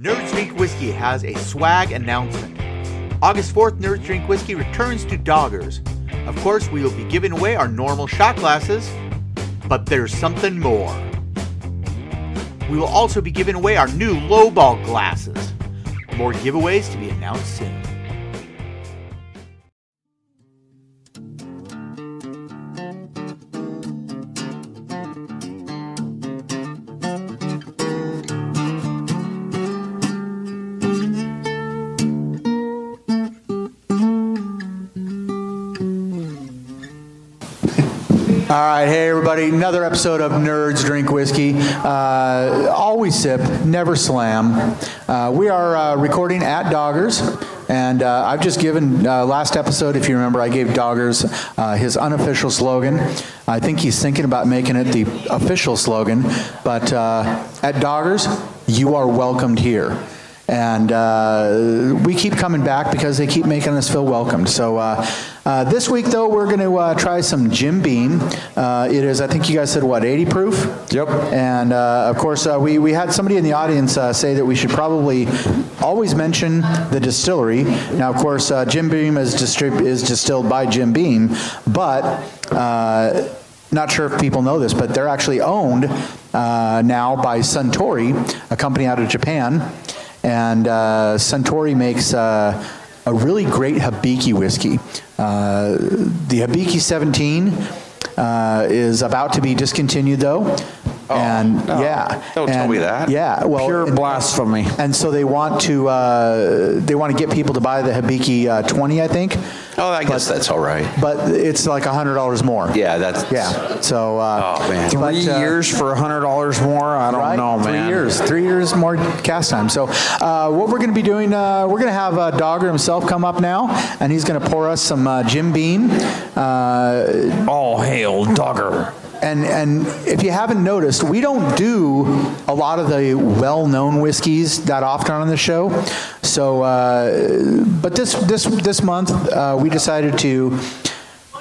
Nerds Drink Whiskey has a swag announcement. August 4th, Nerds Drink Whiskey returns to Doggers. Of course, we will be giving away our normal shot glasses, but there's something more. We will also be giving away our new lowball glasses. More giveaways to be announced soon. Everybody, another episode of Nerds Drink Whiskey. Uh, always sip, never slam. Uh, we are uh, recording at Doggers, and uh, I've just given, uh, last episode, if you remember, I gave Doggers uh, his unofficial slogan. I think he's thinking about making it the official slogan, but uh, at Doggers, you are welcomed here. And uh, we keep coming back because they keep making us feel welcomed. So uh, uh, this week, though, we're going to uh, try some Jim Beam. Uh, it is, I think you guys said, what, 80 proof? Yep. And uh, of course, uh, we, we had somebody in the audience uh, say that we should probably always mention the distillery. Now, of course, uh, Jim Beam is, distrib- is distilled by Jim Beam, but uh, not sure if people know this, but they're actually owned uh, now by Suntory, a company out of Japan. And uh, Suntory makes uh, a really great Hibiki whiskey. Uh, the Hibiki 17 uh, is about to be discontinued, though. And no. yeah, Don't tell and- me that. Yeah, well, Pure and- blasphemy. And so they want to uh, they want to get people to buy the Hibiki uh, 20, I think. Oh, I guess But- that's all right. But it's like hundred dollars more. Yeah, that's Yeah. So. Uh, Oh man, but, Three uh, years for hundred dollars more? I don't right? know, Three years, three years more cast time. So, uh, what we're going to be doing, uh, we're going to have uh, Dogger himself come up now, and he's going to pour us some uh, Jim Beam. Uh, All hail Dogger. And and if you haven't noticed, we don't do a lot of the well-known whiskeys that often on the show. So, uh, but this this this month, uh, we decided to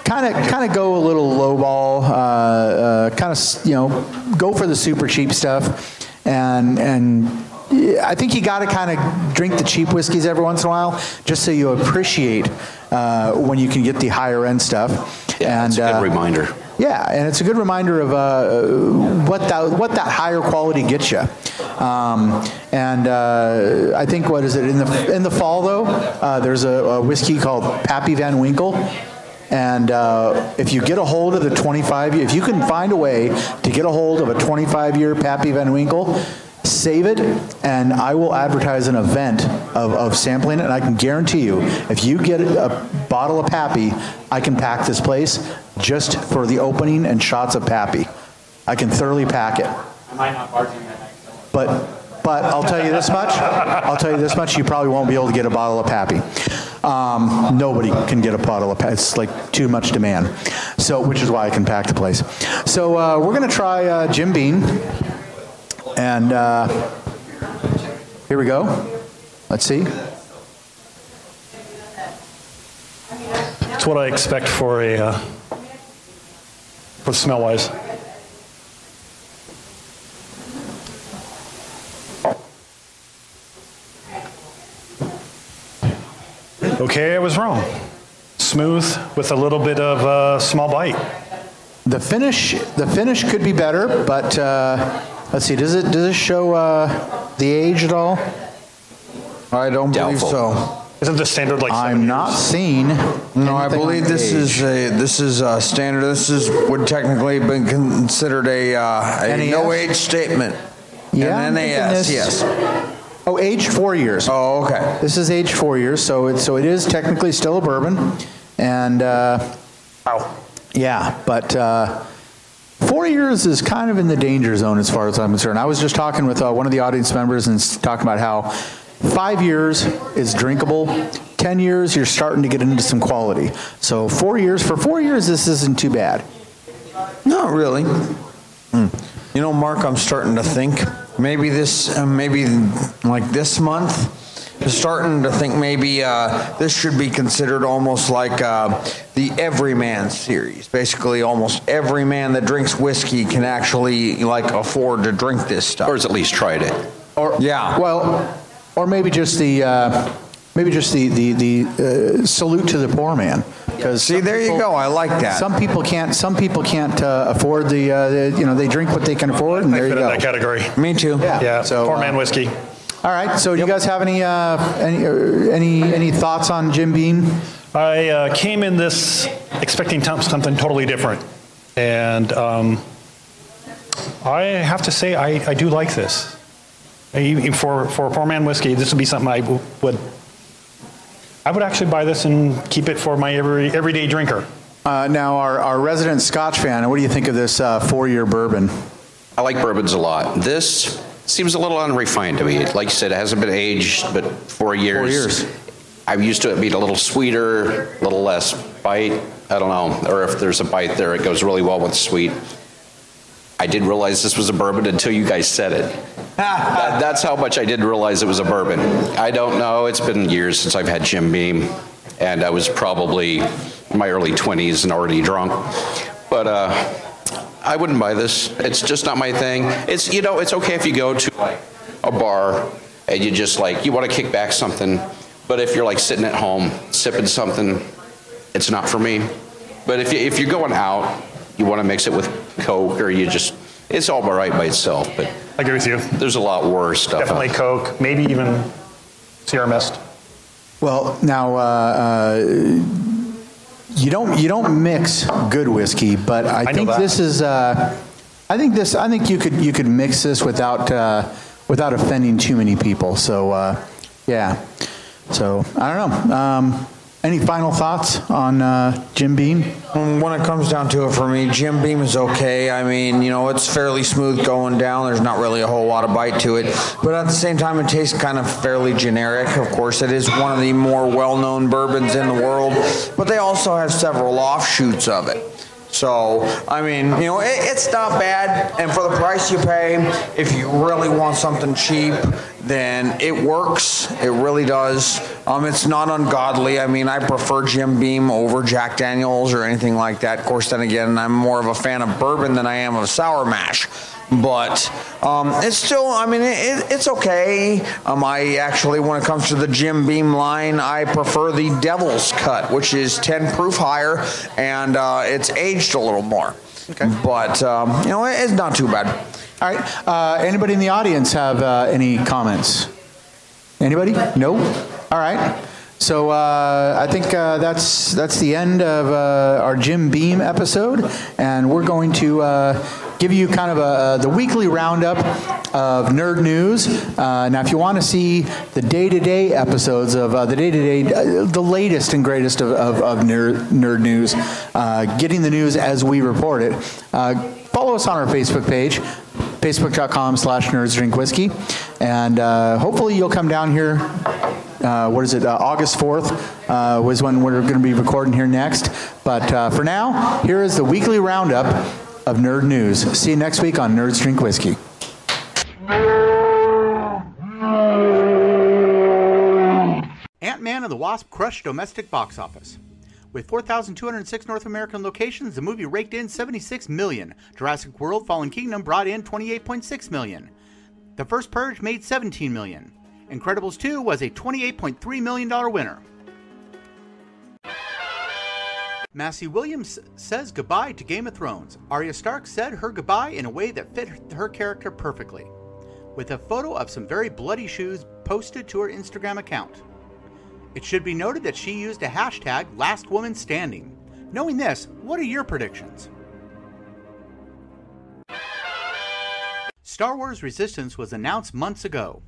kind of kind of go a little lowball, uh, uh, kind of you know go for the super cheap stuff, and and. I think you got to kind of drink the cheap whiskeys every once in a while, just so you appreciate uh, when you can get the higher end stuff. yeah, and it's a good uh, reminder. Yeah, and it's a good reminder of uh, what that what that higher quality gets you. Um, and uh, I think what is it in the in the fall though? Uh, there's a, a whiskey called Pappy Van Winkle. And uh, if you get a hold of the 25, if you can find a way to get a hold of a 25 year Pappy Van Winkle, save it, and I will advertise an event of, of sampling it. And I can guarantee you, if you get a bottle of Pappy, I can pack this place just for the opening and shots of Pappy. I can thoroughly pack it. I might not bargain that door. But, but I'll tell you this much, I'll tell you this much, you probably won't be able to get a bottle of Pappy. Um, nobody can get a bottle of Pappy, it's like too much demand. So, which is why I can pack the place. So, uh, we're gonna try, uh, Jim Beam. And, uh, here we go. Let's see. It's what I expect for a, uh, for smell wise. Okay, I was wrong. Smooth with a little bit of uh, small bite. The finish, the finish could be better, but, uh, let's see, does it, does it show, uh, the age at all? I don't believe so. Isn't the standard like seven I'm not years? seeing. No, I anything believe on this age. is a this is a standard. This is would technically been considered a uh, a NAS? no age statement. Yeah, I'm An thinking NAS, this- yes. Oh, aged four years. Oh, okay. This is aged four years, so it, so it is technically still a bourbon. And, uh, Wow. yeah, but, uh, four years is kind of in the danger zone as far as I'm concerned. I was just talking with, uh, one of the audience members and talking about how five years is drinkable. 10 years, you're starting to get into some quality. So four years, for four years, this isn't too bad. Not really. Hmm. You know, Mark, I'm starting to think maybe this, uh, maybe like this month, starting to think maybe uh, this should be considered almost like uh, the Everyman series. Basically, almost every man that drinks whiskey can actually like afford to drink this stuff. Or has at least tried it. Or, Yeah. Well, or maybe just the uh, maybe just the the, the uh, salute to the poor man. Because See, there you go. I like that. Some people can't. Some people can't uh, afford the, uh, the. You know, they drink what they can afford, and I there you fit in go. that category. Me too. Yeah, So, poor man whiskey. All right. So, do you guys have any uh, any uh, any any thoughts on Jim Beam? I uh, came in this expecting t- something totally different, and um, I have to say I, I do like this. I- For for poor man whiskey, this would be something I w- would. I would actually buy this and keep it for my every everyday drinker. Uh, now, our, our resident Scotch fan, what do you think of this uh, four-year bourbon? I like bourbons a lot. This seems a little unrefined to me. Like you said, it hasn't been aged, but four years. Four years. I'm used to it being a little sweeter, a little less bite. I don't know. Or if there's a bite there, it goes really well with sweet. I didn't realize this was a bourbon until you guys said it. That- that's how much I didn't realize it was a bourbon. I don't know. It's been years since I've had Jim Beam, and I was probably in my early 20s and already drunk. But uh, I wouldn't buy this. It's just not my thing. It's you know, it's okay if you go to like a bar and you just like you want to kick back something, but if you're like sitting at home sipping something, it's not for me. But if you, if you're going out, you want to mix it with Coke or you just it's all right by itself. But I agree with you. there's a lot worse stuff. out Definitely Coke, maybe even Sierra Mist. Well, now uh, uh, you don't you don't mix good whiskey, but I, know think this is. Uh, I think this. I think you could you could mix this without uh, without offending too many people. So uh, yeah. So I don't know. Um, any final thoughts on uh, Jim Beam? Um, When it comes down to it for me, Jim Beam is okay. I mean, you know, it's fairly smooth going down. There's not really a whole lot of bite to it. But at the same time, it tastes kind of fairly generic. Of course, it is one of the more well known bourbons in the world, but they also have several offshoots of it. So, I mean, you know, it, it's not bad. And for the price you pay, if you really want something cheap, then it works. It really does. Um, it's not ungodly. I mean, I prefer Jim Beam over Jack Daniels or anything like that. Of course, then again, I'm more of a fan of bourbon than I am of sour mash. But um, it's still, I mean, it, it, it's okay. Um, I actually, when it comes to the Jim Beam line, I prefer the Devil's Cut, which is 10 proof higher and uh, it's aged a little more. Okay. But, um, you know, it, it's not too bad. All right. Uh, anybody in the audience have uh, any comments? Anybody? No. All right. So uh, I think uh, that's that's the end of uh, our Jim Beam episode, and we're going to uh, give you kind of a, the weekly roundup of nerd news. Uh, now, if you want to see the day-to-day episodes of uh, the day-to-day, uh, the latest and greatest of, of, of nerd, nerd news, uh, getting the news as we report it, uh, follow us on our Facebook page facebook.com slash nerds drink whiskey and uh, hopefully you'll come down here uh, what is it uh, august 4th uh, was when we're going to be recording here next but uh, for now here is the weekly roundup of nerd news see you next week on nerds drink whiskey Ant-Man and the Wasp crushed domestic box office. With 4,206 North American locations, the movie raked in 76 million. Jurassic World: Fallen Kingdom brought in 28.6 million. The First Purge made 17 million. Incredibles 2 was a 28.3 million dollar winner. Maisie Williams says goodbye to Game of Thrones. Arya Stark said her goodbye in a way that fit her character perfectly, with a photo of some very bloody shoes posted to her Instagram account. It should be noted that she used a hashtag Last Woman Standing. Knowing this, what are your predictions? Star Wars Resistance was announced months ago,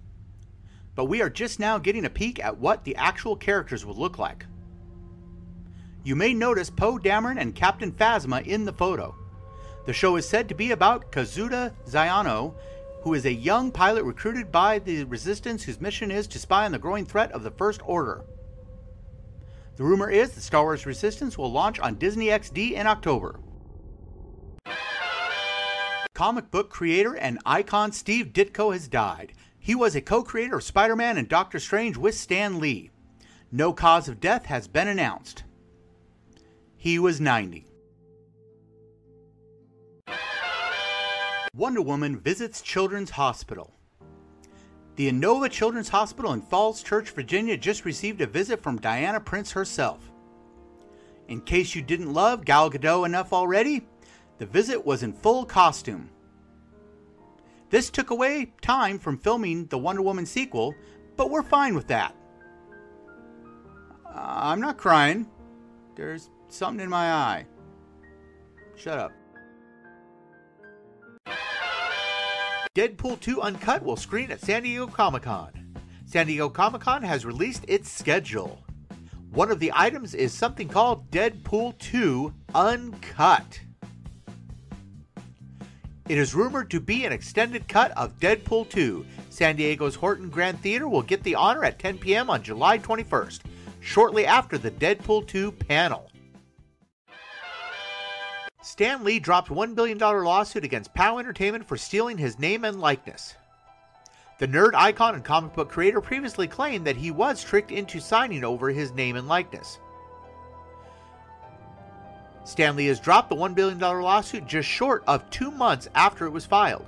but we are just now getting a peek at what the actual characters will look like. You may notice Poe Dameron and Captain Phasma in the photo. The show is said to be about Kazuda Xiono, who is a young pilot recruited by the Resistance whose mission is to spy on the growing threat of the First Order. The rumor is that Star Wars Resistance will launch on Disney XD in October. Comic book creator and icon Steve Ditko has died. He was a co creator of Spider Man and Doctor Strange with Stan Lee. No cause of death has been announced. He was 90. Wonder Woman visits Children's Hospital. The Inova Children's Hospital in Falls Church, Virginia just received a visit from Diana Prince herself. In case you didn't love Gal Gadot enough already, the visit was in full costume. This took away time from filming the Wonder Woman sequel, but we're fine with that. Uh, I'm not crying. There's something in my eye. Shut up. Deadpool 2 Uncut will screen at San Diego Comic Con. San Diego Comic Con has released its schedule. One of the items is something called Deadpool 2 Uncut. It is rumored to be an extended cut of Deadpool 2. San Diego's Horton Grand Theater will get the honor at 10 p.m. on July 21st, shortly after the Deadpool 2 panel. Stan Lee dropped $1 billion lawsuit against POW Entertainment for stealing his name and likeness. The nerd icon and comic book creator previously claimed that he was tricked into signing over his name and likeness. Stan Lee has dropped the $1 billion lawsuit just short of two months after it was filed.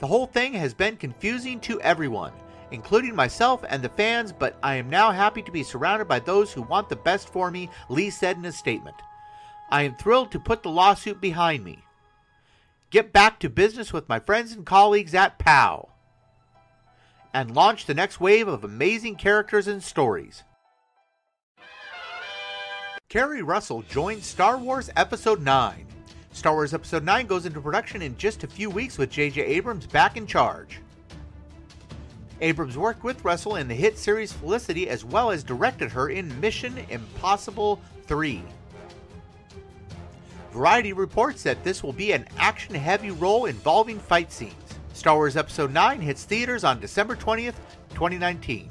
The whole thing has been confusing to everyone, including myself and the fans, but I am now happy to be surrounded by those who want the best for me, Lee said in a statement. I am thrilled to put the lawsuit behind me. Get back to business with my friends and colleagues at POW. And launch the next wave of amazing characters and stories. Keri Russell joins Star Wars Episode 9. Star Wars Episode 9 goes into production in just a few weeks with J.J. Abrams back in charge. Abrams worked with Russell in the hit series Felicity as well as directed her in Mission Impossible 3. Variety reports that this will be an action heavy role involving fight scenes. Star Wars Episode 9 hits theaters on December 20th, 2019.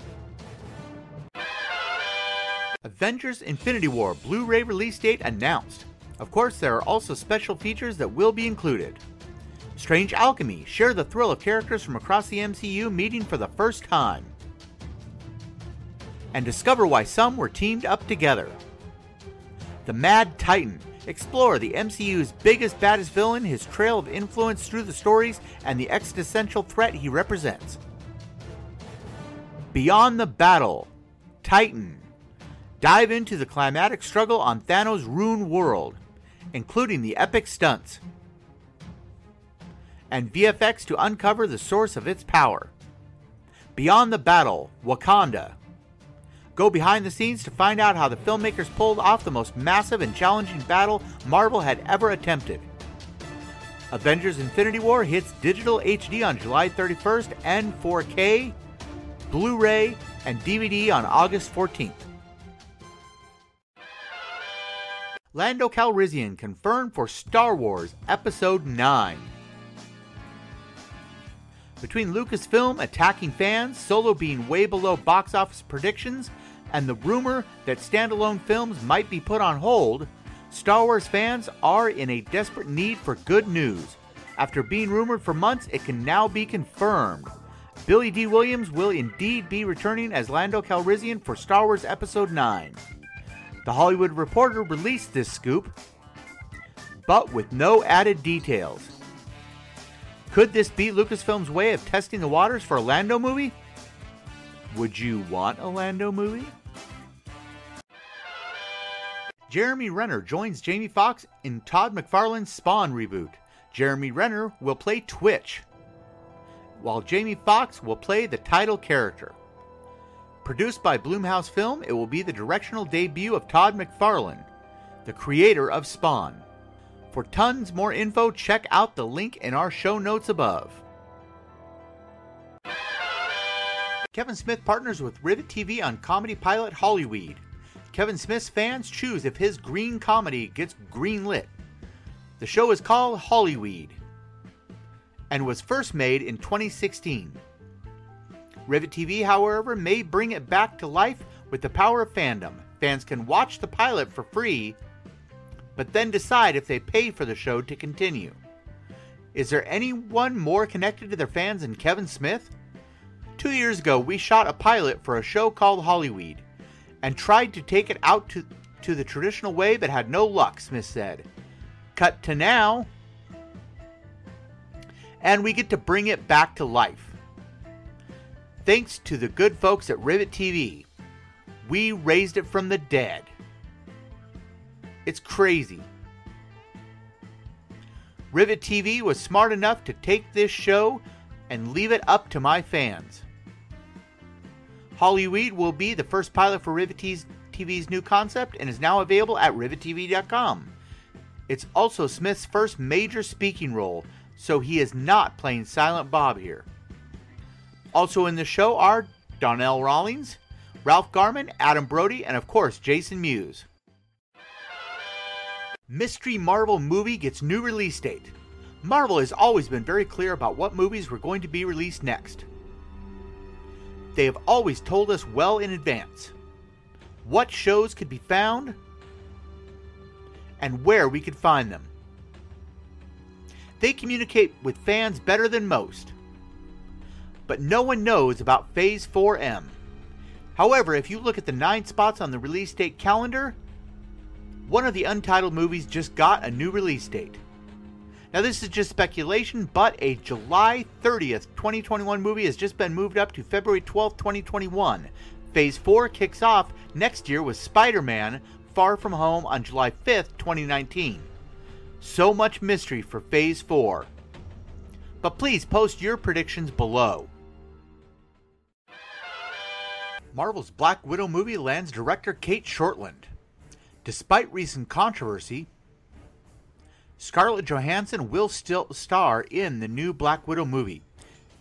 Avengers Infinity War Blu ray release date announced. Of course, there are also special features that will be included. Strange Alchemy share the thrill of characters from across the MCU meeting for the first time. And discover why some were teamed up together. The Mad Titan explore the MCU's biggest, baddest villain, his trail of influence through the stories, and the existential threat he represents. Beyond the Battle Titan dive into the climatic struggle on Thanos' Rune world, including the epic stunts and VFX to uncover the source of its power. Beyond the Battle, Wakanda. Go behind the scenes to find out how the filmmakers pulled off the most massive and challenging battle Marvel had ever attempted. Avengers Infinity War hits digital HD on July 31st and 4K, Blu ray, and DVD on August 14th. Lando Calrissian confirmed for Star Wars Episode 9. Between Lucasfilm attacking fans, Solo being way below box office predictions, and the rumor that standalone films might be put on hold, Star Wars fans are in a desperate need for good news. After being rumored for months, it can now be confirmed. Billy Dee Williams will indeed be returning as Lando Calrissian for Star Wars Episode 9. The Hollywood Reporter released this scoop, but with no added details. Could this be Lucasfilm's way of testing the waters for a Lando movie? Would you want a Lando movie? Jeremy Renner joins Jamie Foxx in Todd McFarlane's Spawn reboot. Jeremy Renner will play Twitch, while Jamie Foxx will play the title character. Produced by Blumhouse Film, it will be the directional debut of Todd McFarlane, the creator of Spawn. For tons more info, check out the link in our show notes above. Kevin Smith partners with Rivet TV on comedy pilot Hollyweed. Kevin Smith's fans choose if his green comedy gets greenlit. The show is called Hollyweed and was first made in 2016. Rivet TV, however, may bring it back to life with the power of fandom. Fans can watch the pilot for free, but then decide if they pay for the show to continue. Is there anyone more connected to their fans than Kevin Smith? Two years ago, we shot a pilot for a show called Hollyweed and tried to take it out to, to the traditional way but had no luck, Smith said. Cut to now, and we get to bring it back to life. Thanks to the good folks at Rivet TV, we raised it from the dead. It's crazy. Rivet TV was smart enough to take this show and leave it up to my fans. Hollyweed will be the first pilot for Rivet TV's new concept and is now available at rivettv.com. It's also Smith's first major speaking role, so he is not playing Silent Bob here. Also in the show are Donnell Rawlings, Ralph Garman, Adam Brody, and of course Jason Mewes. Mystery Marvel movie gets new release date. Marvel has always been very clear about what movies were going to be released next. They have always told us well in advance what shows could be found and where we could find them. They communicate with fans better than most. But no one knows about Phase 4M. However, if you look at the nine spots on the release date calendar, one of the untitled movies just got a new release date. Now, this is just speculation, but a July 30th, 2021 movie has just been moved up to February 12th, 2021. Phase 4 kicks off next year with Spider Man Far From Home on July 5th, 2019. So much mystery for Phase 4. But please post your predictions below. Marvel's Black Widow movie lands director Cate Shortland. Despite recent controversy, Scarlett Johansson will still star in the new Black Widow movie.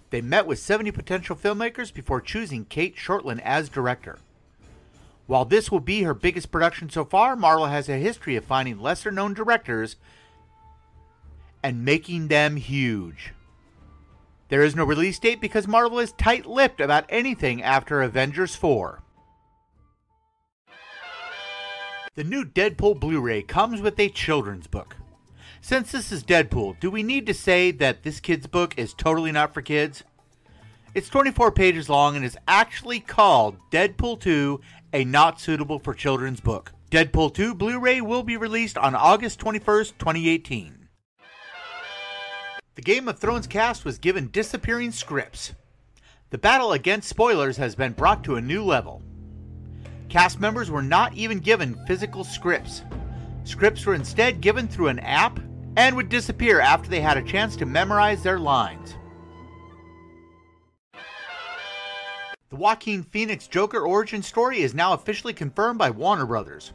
They met with 70 potential filmmakers before choosing Cate Shortland as director. While this will be her biggest production so far, Marvel has a history of finding lesser known directors and making them huge. There is no release date because Marvel is tight lipped about anything after Avengers 4. The new Deadpool Blu ray comes with a children's book. Since this is Deadpool, do we need to say that this kid's book is totally not for kids? It's 24 pages long and is actually called Deadpool 2 A Not Suitable for Children's Book. Deadpool 2 Blu ray will be released on August 21st, 2018. The Game of Thrones cast was given disappearing scripts. The battle against spoilers has been brought to a new level. Cast members were not even given physical scripts. Scripts were instead given through an app and would disappear after they had a chance to memorize their lines. The Joaquin Phoenix Joker origin story is now officially confirmed by Warner Brothers.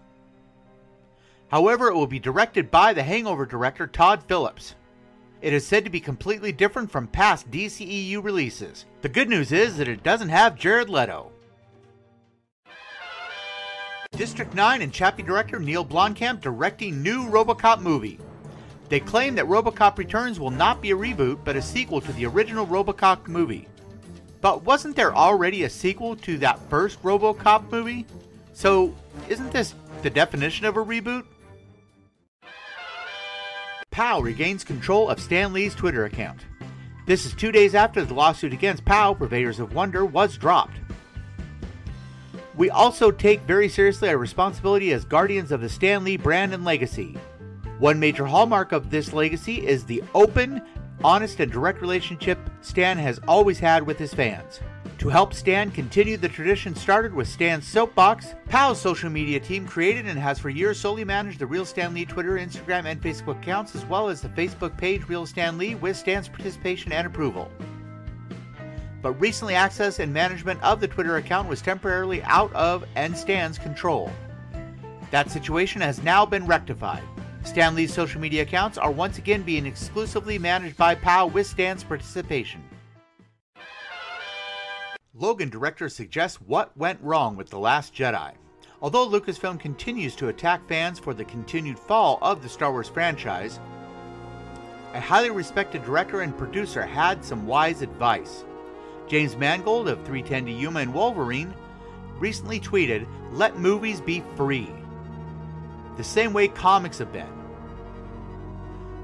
However, it will be directed by the Hangover director Todd Phillips. It is said to be completely different from past DCEU releases. The good news is that it doesn't have Jared Leto. District 9 and Chappie director Neill Blomkamp directing new RoboCop movie. They claim that RoboCop Returns will not be a reboot but a sequel to the original RoboCop movie. But wasn't there already a sequel to that first RoboCop movie? So, isn't this the definition of a reboot? Pow regains control of Stan Lee's Twitter account. This is two days after the lawsuit against Pow, Purveyors of Wonder, was dropped. We also take very seriously our responsibility as guardians of the Stan Lee brand and legacy. One major hallmark of this legacy is the open, honest, and direct relationship Stan has always had with his fans. To help Stan continue the tradition started with Stan's Soapbox, Pow's social media team created and has for years solely managed the Real Stan Lee Twitter, Instagram, and Facebook accounts, as well as the Facebook page Real Stan Lee with Stan's participation and approval but recently access and management of the Twitter account was temporarily out of and Stan's control. That situation has now been rectified. Stan Lee's social media accounts are once again being exclusively managed by POW with Stan's participation. Logan director suggests what went wrong with The Last Jedi. Although Lucasfilm continues to attack fans for the continued fall of the Star Wars franchise, a highly respected director and producer had some wise advice. James Mangold of 310 to Yuma and Wolverine recently tweeted, Let movies be free. The same way comics have been.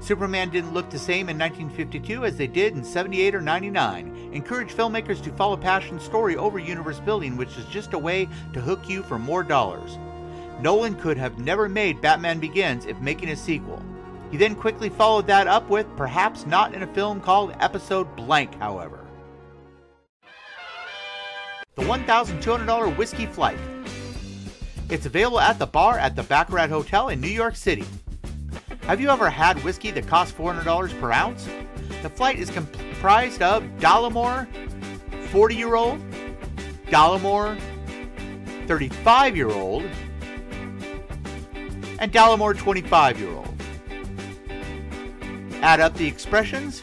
Superman didn't look the same in 1952 as they did in 78 or 99. Encourage filmmakers to follow passion story over universe building, which is just a way to hook you for more dollars. Nolan could have never made Batman Begins if making a sequel. He then quickly followed that up with, perhaps not in a film called Episode Blank, however. the $1,200 Whiskey Flight. It's available at the bar at the Baccarat Hotel in New York City. Have you ever had whiskey that costs $400 per ounce? The flight is comprised of Dalmore 40 year old, Dalmore 35 year old, and Dalmore 25 year old. Add up the expressions,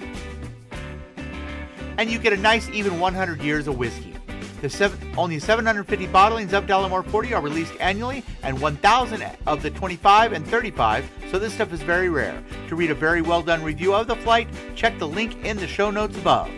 and you get a nice even 100 years of whiskey. The seven, only 750 bottlings of Dalmore 40 are released annually, and 1,000 of the 25 and 35, so this stuff is very rare. To read a very well done review of the flight, check the link in the show notes above.